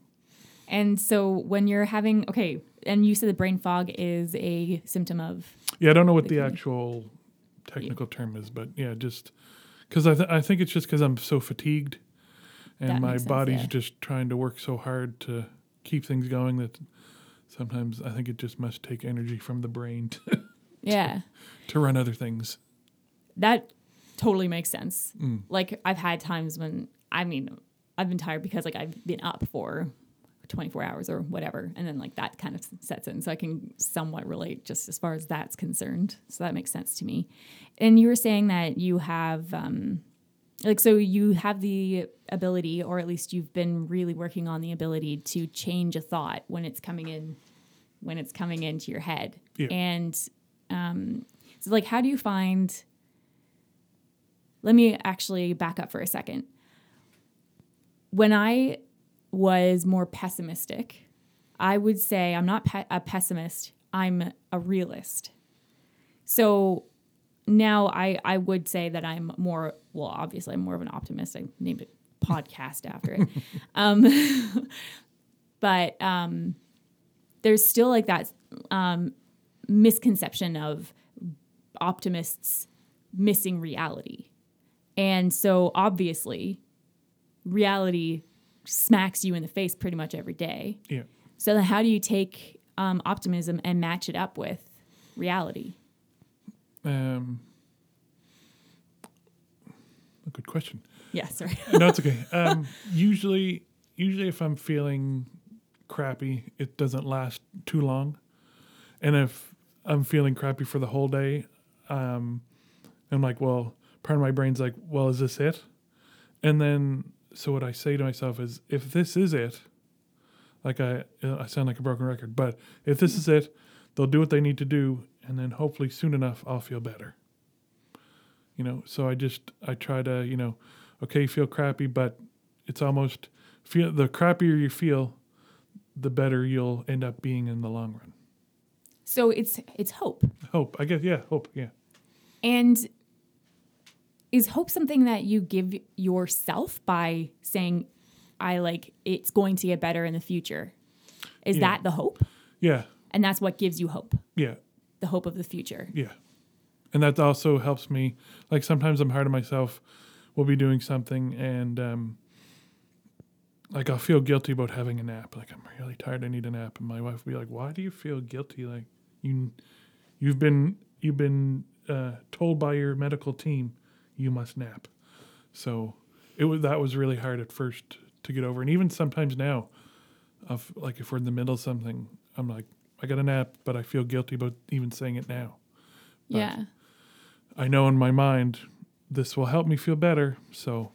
And so when you're having okay, and you said the brain fog is a symptom of Yeah, I don't know what the Okay. actual technical term is, but yeah, just because I, th- I think it's just because I'm so fatigued and That my sense, body's yeah. just trying to work so hard to keep things going that sometimes I think it just must take energy from the brain to, Yeah. to run other things. That totally makes sense. Mm. Like I've had times when I mean I've been tired because like I've been up for 24 hours or whatever and then like that kind of sets in so I can somewhat relate just as far as that's concerned. So that makes sense to me. And you were saying that you have um like so you have the ability or at least you've been really working on the ability to change a thought when it's coming in when it's coming into your head. Yeah. And um so like how do you find let me actually back up for a second. When I was more pessimistic, I would say I'm not pe- a pessimist, I'm a realist. So now I, I would say that I'm more, well, obviously, I'm more of an optimist. I named a podcast after it. Um, but um, there's still like that um, misconception of optimists missing reality. And so obviously, reality smacks you in the face pretty much every day. Yeah. So then, how do you take um, optimism and match it up with reality? Um, a good question. Yeah, sorry. no, it's okay. Um, usually, usually if I'm feeling crappy, it doesn't last too long. And if I'm feeling crappy for the whole day, um, I'm like, well, part of my brain's like, well, is this it? And then, so what I say to myself is, if this is it, like I, I sound like a broken record, but if this is it, they'll do what they need to do, and then hopefully soon enough, I'll feel better. You know, so I just I try to you know okay, you feel crappy, but it's almost feel the crappier you feel, the better you'll end up being in the long run. So it's it's hope. Hope, I guess, yeah, hope, yeah. And is hope something that you give yourself by saying, I like it's going to get better in the future? Is Yeah. that the hope? Yeah, And that's what gives you hope, yeah, the hope of the future. yeah. And that also helps me. Like sometimes I'm hard on myself. We'll be doing something and um, like I'll feel guilty about having a nap. Like I'm really tired. I need a nap. And my wife will be like, "Why do you feel guilty? Like you, you've been you've been uh, told by your medical team you must nap." So it was that was really hard at first to get over. And even sometimes now, of like if we're in the middle of something, I'm like, I got a nap, but I feel guilty about even saying it now. But Yeah. I know in my mind this will help me feel better. So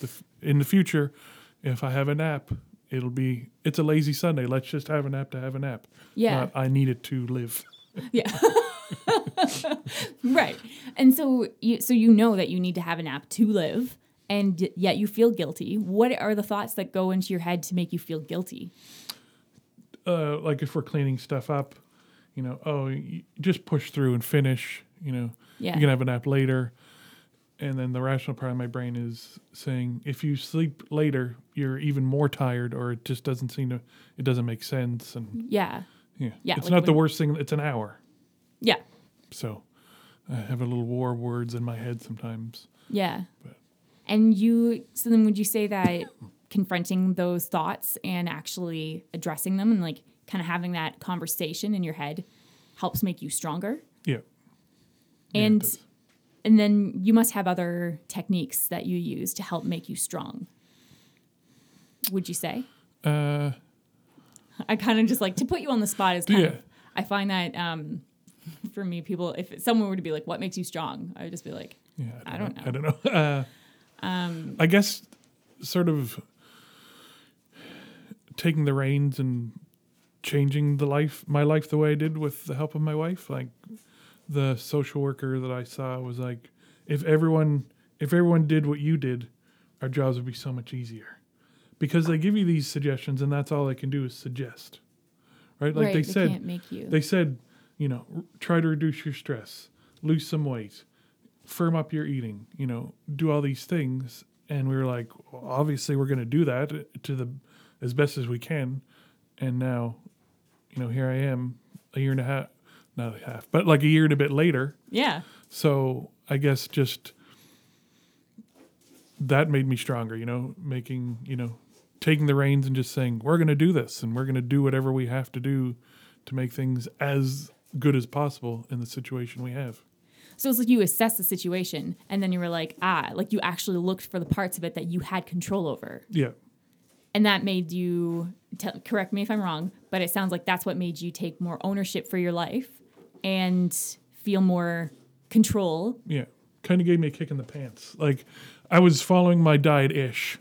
the, f- in the future, if I have a nap, it'll be it's a lazy Sunday. Let's just have a nap to have a nap. Yeah. Not, I need it to live. Yeah. right. And so you so you know that you need to have a nap to live and yet you feel guilty. What are the thoughts that go into your head to make you feel guilty? Uh, like if we're cleaning stuff up, you know, oh, you just push through and finish. You know, Yeah. you can have a nap later. And then the rational part of my brain is saying, if you sleep later, you're even more tired, or it just doesn't seem to, it doesn't make sense. And yeah. yeah, Yeah, it's like not the worst thing. It's an hour. Yeah. So I have a little war words in my head sometimes. Yeah. But- And you, so then would you say that confronting those thoughts and actually addressing them and like kind of having that conversation in your head helps make you stronger? Yeah. Yeah, And does. and then you must have other techniques that you use to help make you strong. Would you say? Uh, I kind of just like to put you on the spot is kind Yeah. of I find that um for me people if someone were to be like what makes you strong I would just be like yeah. I don't I don't know. Uh, um I guess sort of taking the reins and changing the life, my life, the way I did with the help of my wife. Like the social worker that I saw was like, if everyone, if everyone did what you did, our jobs would be so much easier, because they give you these suggestions and that's all they can do is suggest, right? Like right, they said, can't make you they said, you know, r- try to reduce your stress, lose some weight, firm up your eating, you know, do all these things. And we were like, well, obviously, we're going to do that to the as best as we can. And now, you know, here I am, a year and a half, not a half, but like a year and a bit later. yeah So I guess just that made me stronger. You know, making you know, taking the reins and just saying we're going to do this and we're going to do whatever we have to do to make things as good as possible in the situation we have. So it's like you assess the situation and then you were like, ah, like you actually looked for the parts of it that you had control over. Yeah. And that made you, tell, correct me if I'm wrong, but it sounds like that's what made you take more ownership for your life and feel more control. Yeah. Kind of gave me a kick in the pants. Like I was following my diet ish,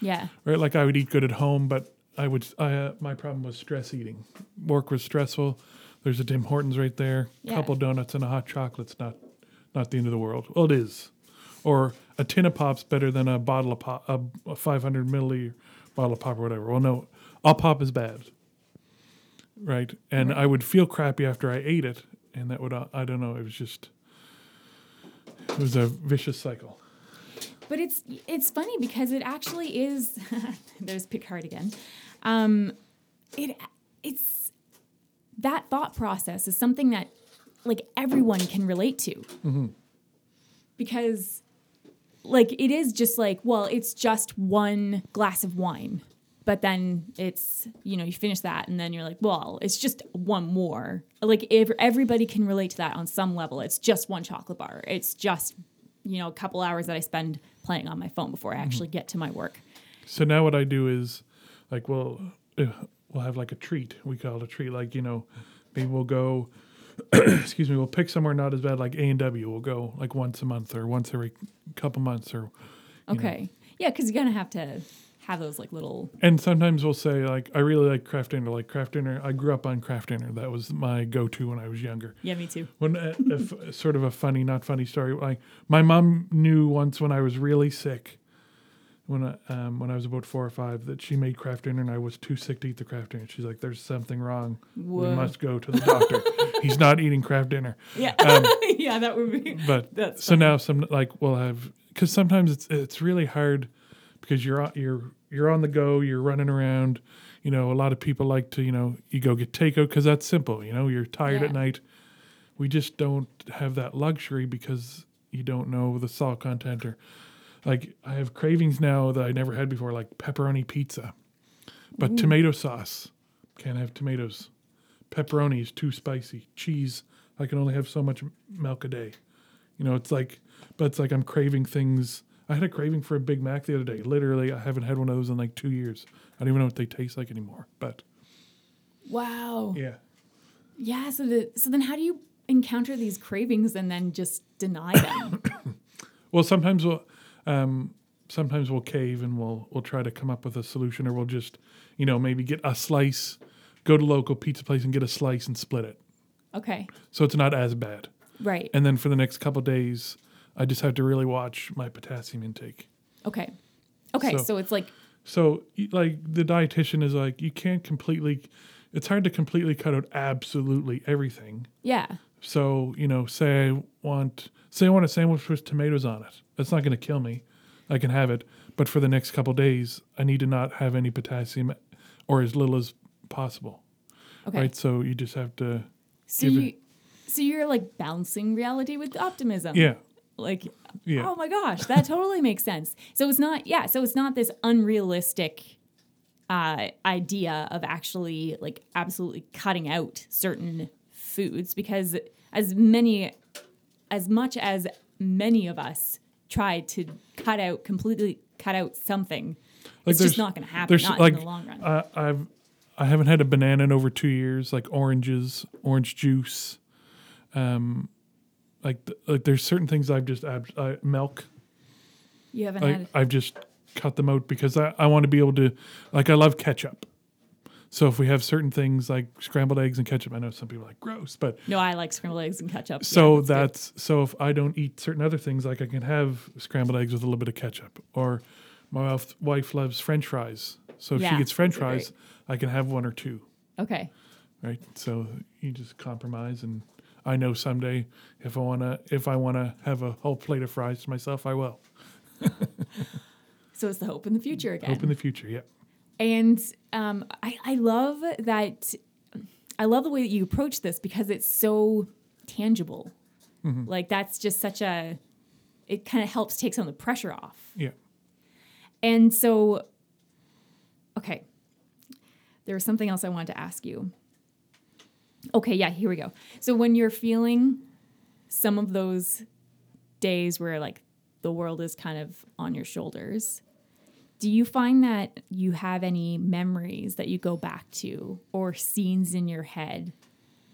Yeah. right? Like I would eat good at home, but I would, I, uh, my problem was stress eating. Work was stressful. There's a Tim Hortons right there. Yeah. couple donuts and a hot chocolate's not, not the end of the world. Well, it is. Or a tin of pop's better than a bottle of pop, a, a 500 milliliter bottle of pop or whatever. Well, no, all pop is bad. Right. And I would feel crappy after I ate it. And that would, I don't know, it was just, it was a vicious cycle. But it's it's funny because it actually is. there's Picard again. Um, it it's that thought process is something that like everyone can relate to. Because like it is just like well it's just one glass of wine but then it's you know you finish that and then you're like well it's just one more. Like if everybody can relate to that on some level. It's just one chocolate bar. It's just you know a couple hours that i spend playing on my phone before i actually get to my work. So now what I do is, like, we'll uh, we'll have like a treat. We call it a treat. Like you know, maybe we'll go. excuse me. We'll pick somewhere not as bad, like A and W. We'll go like once a month or once every couple months, or you know. okay yeah because you're gonna have to have those like little And sometimes we'll say like, I really like Kraft Dinner. Like Kraft Dinner, I grew up on Kraft Dinner. That was my go-to when I was younger. yeah me too When uh, if, sort of a funny, not funny story. Like my mom knew once when I was really sick, when I, um, when I was about four or five, that she made Kraft Dinner and I was too sick to eat the Kraft Dinner. She's like, "There's something wrong. Whoa. We must go to the doctor. He's not eating Kraft Dinner." yeah yeah that would be But That's so now some like we'll have because sometimes it's it's really hard because you're on, you're you're on the go, you're running around. You know, a lot of people like to you know you go get takeout because that's simple. You know, you're tired at night. We just don't have that luxury because you don't know the salt content or like I have cravings now that I never had before, like pepperoni pizza, but mm. tomato sauce can't have tomatoes. Pepperoni is too spicy. Cheese, I can only have so much milk a day. You know, it's like, but it's like I'm craving things. I had a craving for a Big Mac the other day. Literally, I haven't had one of those in like two years. I don't even know what they taste like anymore. But wow yeah, Yeah. So the so then how do you encounter these cravings and then just deny them? well, sometimes we'll, um, sometimes we'll cave and we'll we'll try to come up with a solution, or we'll just, you know, maybe get a slice, go to local pizza place and get a slice and split it, okay. so it's not as bad. Right. And then for the next couple days, I just have to really watch my potassium intake. Okay. Okay. So- So, it's like So, like, the dietitian is like, you can't completely, it's hard to completely cut out absolutely everything. yeah. So, you know, say I want, say I want a sandwich with tomatoes on it. That's not going to kill me. I can have it. But for the next couple days, I need to not have any potassium or as little as possible. Okay. Right. So you just have to, So give it- you so you're like balancing reality with optimism. yeah. Like Yeah. oh my gosh, that totally makes sense. So it's not yeah, so it's not this unrealistic uh, idea of actually like absolutely cutting out certain foods because as many as much as many of us try to cut out completely cut out something it's there's- just not going to happen there's, not like, in the long run I, I've I haven't had a banana in over two years. Like oranges, orange juice, um, like th- like there's certain things I've just ab- I, milk. you haven't Like had I've just cut them out because I, I want to be able to like I love ketchup. So if we have certain things like scrambled eggs and ketchup, I know some people are like gross, but no i like scrambled eggs and ketchup so good. that's so if I don't eat certain other things, like I can have scrambled eggs with a little bit of ketchup, or my wife, loves French fries, so if Yeah, she gets French are great. fries, I can have one or two, okay right? So you just compromise, and I know someday if I wanna if I wanna have a whole plate of fries to myself, I will. so it's the hope in the future again Hope in the future, yeah. And um, I, I love that. I love the way that you approach this because it's so tangible. Mm-hmm. Like that's just such a. It kind of helps take some of the pressure off. Yeah. And so, okay, there was something else I wanted to ask you. Okay, yeah, here we go. So when you're feeling some of those days where like the world is kind of on your shoulders, do you find that you have any memories that you go back to or scenes in your head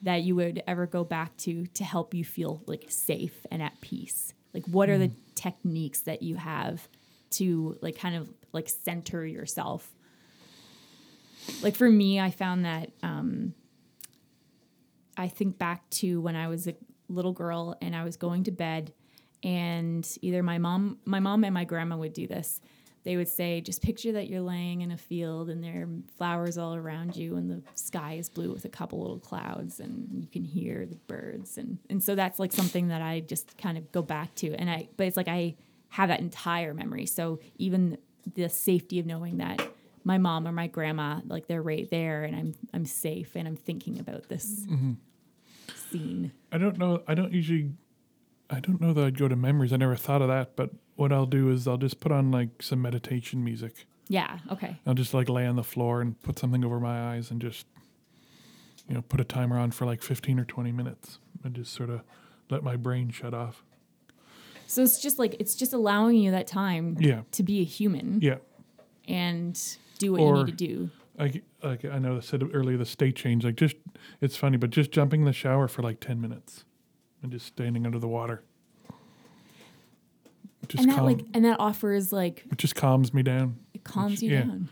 that you would ever go back to to help you feel like safe and at peace? Like what are the techniques that you have to like kind of like center yourself? Like for me, I found that um I think back to when I was a little girl and I was going to bed and either my mom my mom and my grandma would do this they would say just picture that you're laying in a field and there are flowers all around you and the sky is blue with a couple little clouds and you can hear the birds and and so that's like something that I just kind of go back to and I but it's like I have that entire memory so even the safety of knowing that my mom or my grandma like they're right there and I'm I'm safe and I'm thinking about this mm-hmm. scene I don't know. I don't usually. I don't know that I'd go to memories. I never thought of that. But what I'll do is I'll just put on like some meditation music. yeah okay I'll just like lay on the floor and put something over my eyes and just, you know, put a timer on for like 15 or 20 minutes and just sort of let my brain shut off. So it's just like it's just allowing you that time Yeah. to be a human Yeah. and do what Or- you need to do. I, like I know I said earlier the state change. Like just, it's funny, but just jumping in the shower for like 10 minutes and just standing under the water. Just and that calm, like and that offers like it just calms me down. it calms Which- you yeah. down.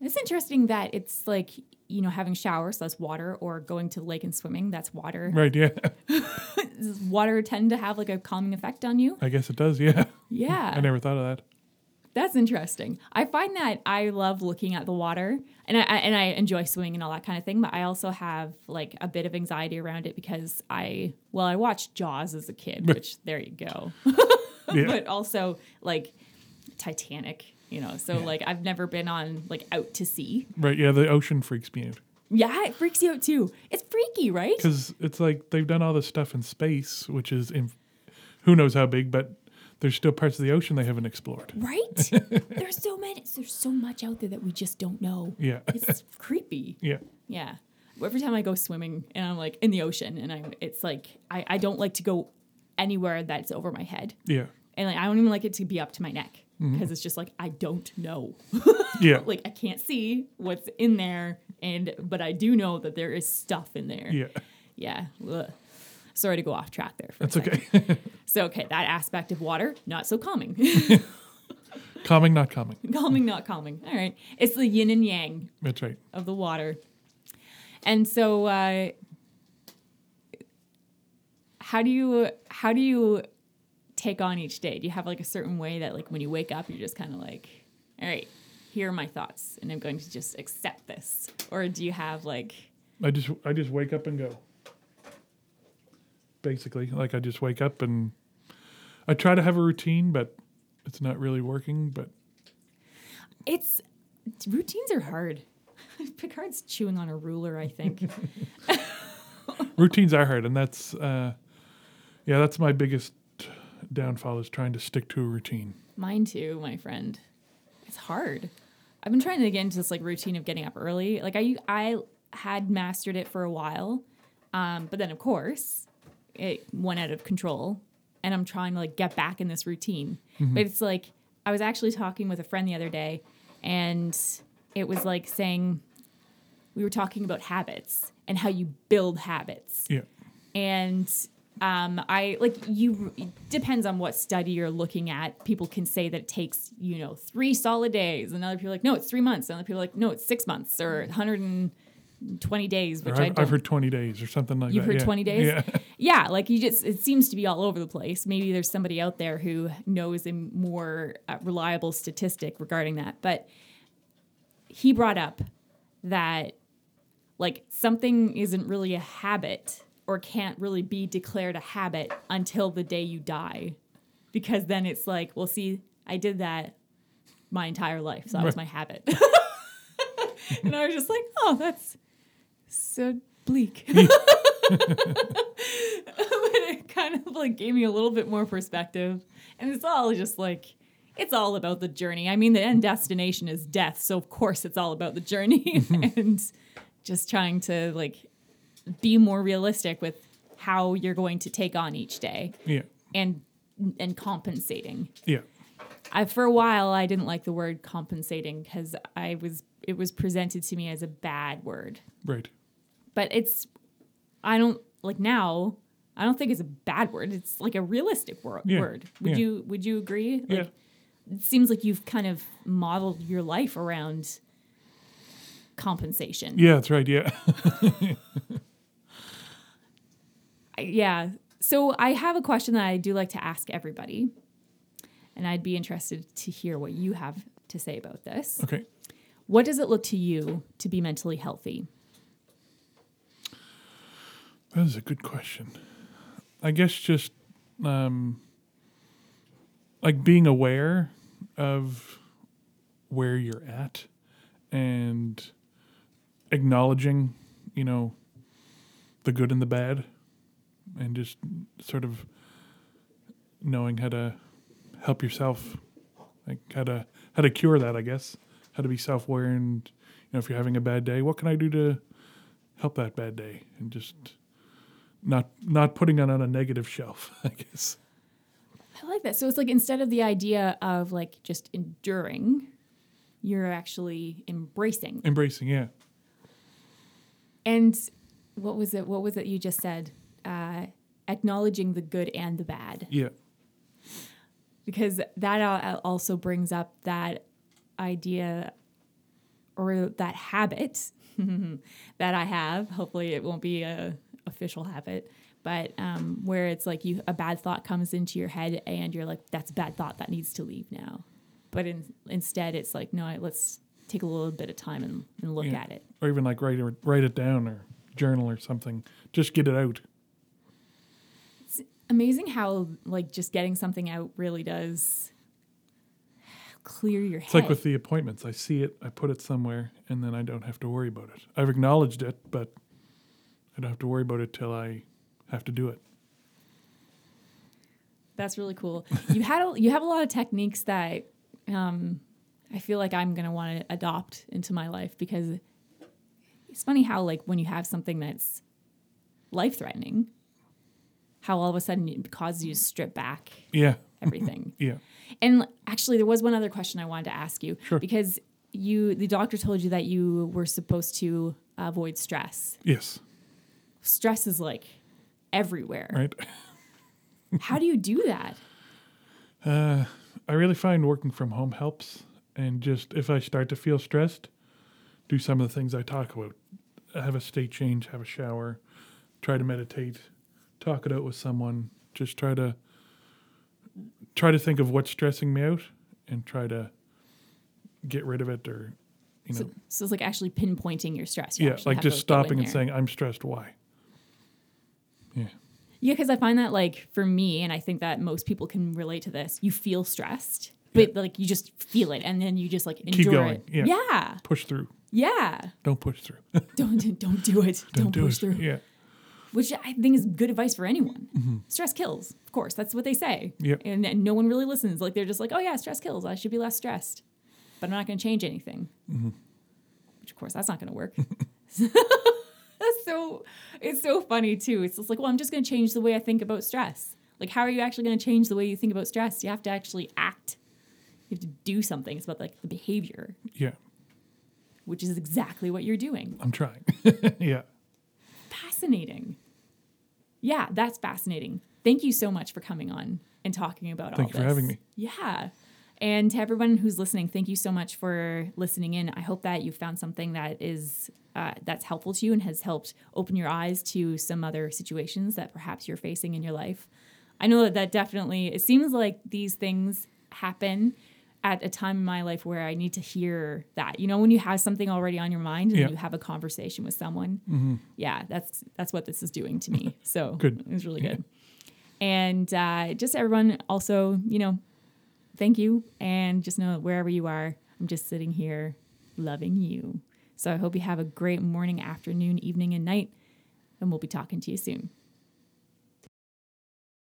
It's interesting that it's like you know having showers that's water or going to the lake and swimming that's water. Right. Yeah. Does water tend to have like a calming effect on you? I guess it does. Yeah. Yeah. I never thought of that. That's interesting. I find that I love looking at the water, and I, and I enjoy swimming and all that kind of thing. But I also have like a bit of anxiety around it because I well, I watched Jaws as a kid, which there you go. Yeah. but also like Titanic, you know. So like I've never been on like out to sea. Right. Yeah. The ocean freaks me out Yeah, it freaks you out too. It's freaky, right? because it's like they've done all this stuff in space, which is in, who knows how big, but there's still parts of the ocean they haven't explored. Right? there's so many. There's so much out there that we just don't know. Yeah. It's creepy. Yeah. Yeah. Every time I go swimming and I'm like in the ocean and I'm it's like I, I don't like to go anywhere that's over my head. Yeah. And like I don't even like it to be up to my neck because Mm-hmm. it's just like I don't know. Yeah. like I can't see what's in there and but I do know that there is stuff in there. yeah. Yeah. Ugh. Sorry to go off track there for That's okay. So okay, that aspect of water, not so calming. calming, not calming. calming, not calming. All right. It's the yin and yang That's right. of the water. And so uh, how do you how do you take on each day? Do you have like a certain way that like when you wake up you're just kind of like, all right, here are my thoughts and I'm going to just accept this? Or do you have like I just I just wake up and go. Basically, like I just wake up and I try to have a routine, but it's not really working. But it's routines are hard. Picard's chewing on a ruler, I think. routines are hard, and that's uh, yeah, that's my biggest downfall is trying to stick to a routine. Mine too, my friend. It's hard. I've been trying to get into this like routine of getting up early. Like I I had mastered it for a while, um, but then of course it went out of control, and I'm trying to like get back in this routine. But it's like I was actually talking with a friend the other day, and it was like saying we were talking about habits and how you build habits Yeah, and um, I like you. It depends on what study you're looking at. People can say that it takes you know three solid days, and other people are like no, it's three months. And other people are like no, it's six months or 120 days, which I've. I've heard twenty days or something like that. You've heard yeah. 20 days? Yeah, yeah, like you just it seems to be all over the place. Maybe there's somebody out there who knows a more uh, reliable statistic regarding that, but he brought up that like something isn't really a habit or can't really be declared a habit until the day you die because then it's like well see i did that my entire life so that was my habit and i was just like oh that's so bleak but it kind of like gave me a little bit more perspective and it's all just like it's all about the journey. I mean, the end destination is death, so of course it's all about the journey mm-hmm. and just trying to like be more realistic with how you're going to take on each day Yeah. and and compensating. Yeah. I for a while I didn't like the word compensating because I was it was presented to me as a bad word. Right. But it's I don't like now I don't think it's a bad word. It's like a realistic wor- Yeah. word. Would Yeah. you would you agree? Like, Yeah. It seems like you've kind of modeled your life around compensation. Yeah, that's right. Yeah. Yeah. So I have a question that I do like to ask everybody, and I'd be interested to hear what you have to say about this. okay. What does it look to you to be mentally healthy? That is a good question. I guess just um, like being aware of where you're at and acknowledging, you know, the good and the bad and just sort of knowing how to help yourself like how to how to cure that, I guess. How to be self-aware and you know if you're having a bad day, what can I do to help that bad day and just not not putting it on a negative shelf, I guess. I like that. So it's like instead of the idea of like just enduring, you're actually embracing. Embracing, yeah. And what was it? What was it you just said? Uh, acknowledging the good and the bad. Yeah. because that also brings up that idea or that habit that I have. Hopefully, it won't be a official habit, but um, where it's like you a bad thought comes into your head and you're like, "That's a bad thought that needs to leave now." But in, instead, it's like, "No, I- let's take a little bit of time and, and look Yeah. at it." Or even like write it write it down or journal or something. Just get it out. It's amazing how like just getting something out really does clear your It's head. like with the appointments. I see it, I put it somewhere, and then I don't have to worry about it. I've acknowledged it, but I don't have to worry about it till I have to do it. That's really cool. You had a, you have a lot of techniques that um, I feel like I'm gonna want to adopt into my life because it's funny how like when you have something that's life threatening, how all of a sudden it causes you to strip back Yeah. everything. Yeah. and actually, there was one other question I wanted to ask you Sure. because you the doctor told you that you were supposed to avoid stress. Yes. Stress is like everywhere. Right. How do you do that? Uh, I really find working from home helps. And just if I start to feel stressed, do some of the things I talk about. Have a state change, have a shower, try to meditate, talk it out with someone. Just try to try to think of what's stressing me out and try to get rid of it or you know So, so it's like actually pinpointing your stress. You yeah, like just stopping and saying I'm stressed why. Yeah. Yeah, because I find that like for me, and I think that most people can relate to this. You feel stressed, but like you just feel it, and then you just like endure it. yeah. yeah, Push through. yeah. Don't push through. Don't don't do it. Don't, do push it. through. Yeah. Which I think is good advice for anyone. Stress kills, of course. That's what they say. Mm-hmm. Yep. And, and no one really listens. Like they're just like, oh yeah, stress kills. I should be less stressed, but I'm not going to change anything. Mm-hmm. Which of course that's not going to work. so it's so funny too. It's just like, well, I'm just going to change the way I think about stress. Like, how are you actually going to change the way you think about stress? You have to actually act. You have to do something. It's about like the behavior, Yeah. which is exactly what you're doing. I'm trying. yeah. fascinating. Yeah, that's fascinating. Thank you so much for coming on and talking about all this. Thank you for having me. Yeah. And to everyone who's listening, thank you so much for listening in. I hope that you found something that is uh, that's helpful to you and has helped open your eyes to some other situations that perhaps you're facing in your life. I know that that definitely it seems like these things happen at a time in my life where I need to hear that. You know, when you have something already on your mind and Yeah. you have a conversation with someone. Yeah, that's that's what this is doing to me. So Good. It was really good. And uh, just everyone also, you know, thank you. And just know that wherever you are, I'm just sitting here loving you. So I hope you have a great morning, afternoon, evening, and night. And we'll be talking to you soon.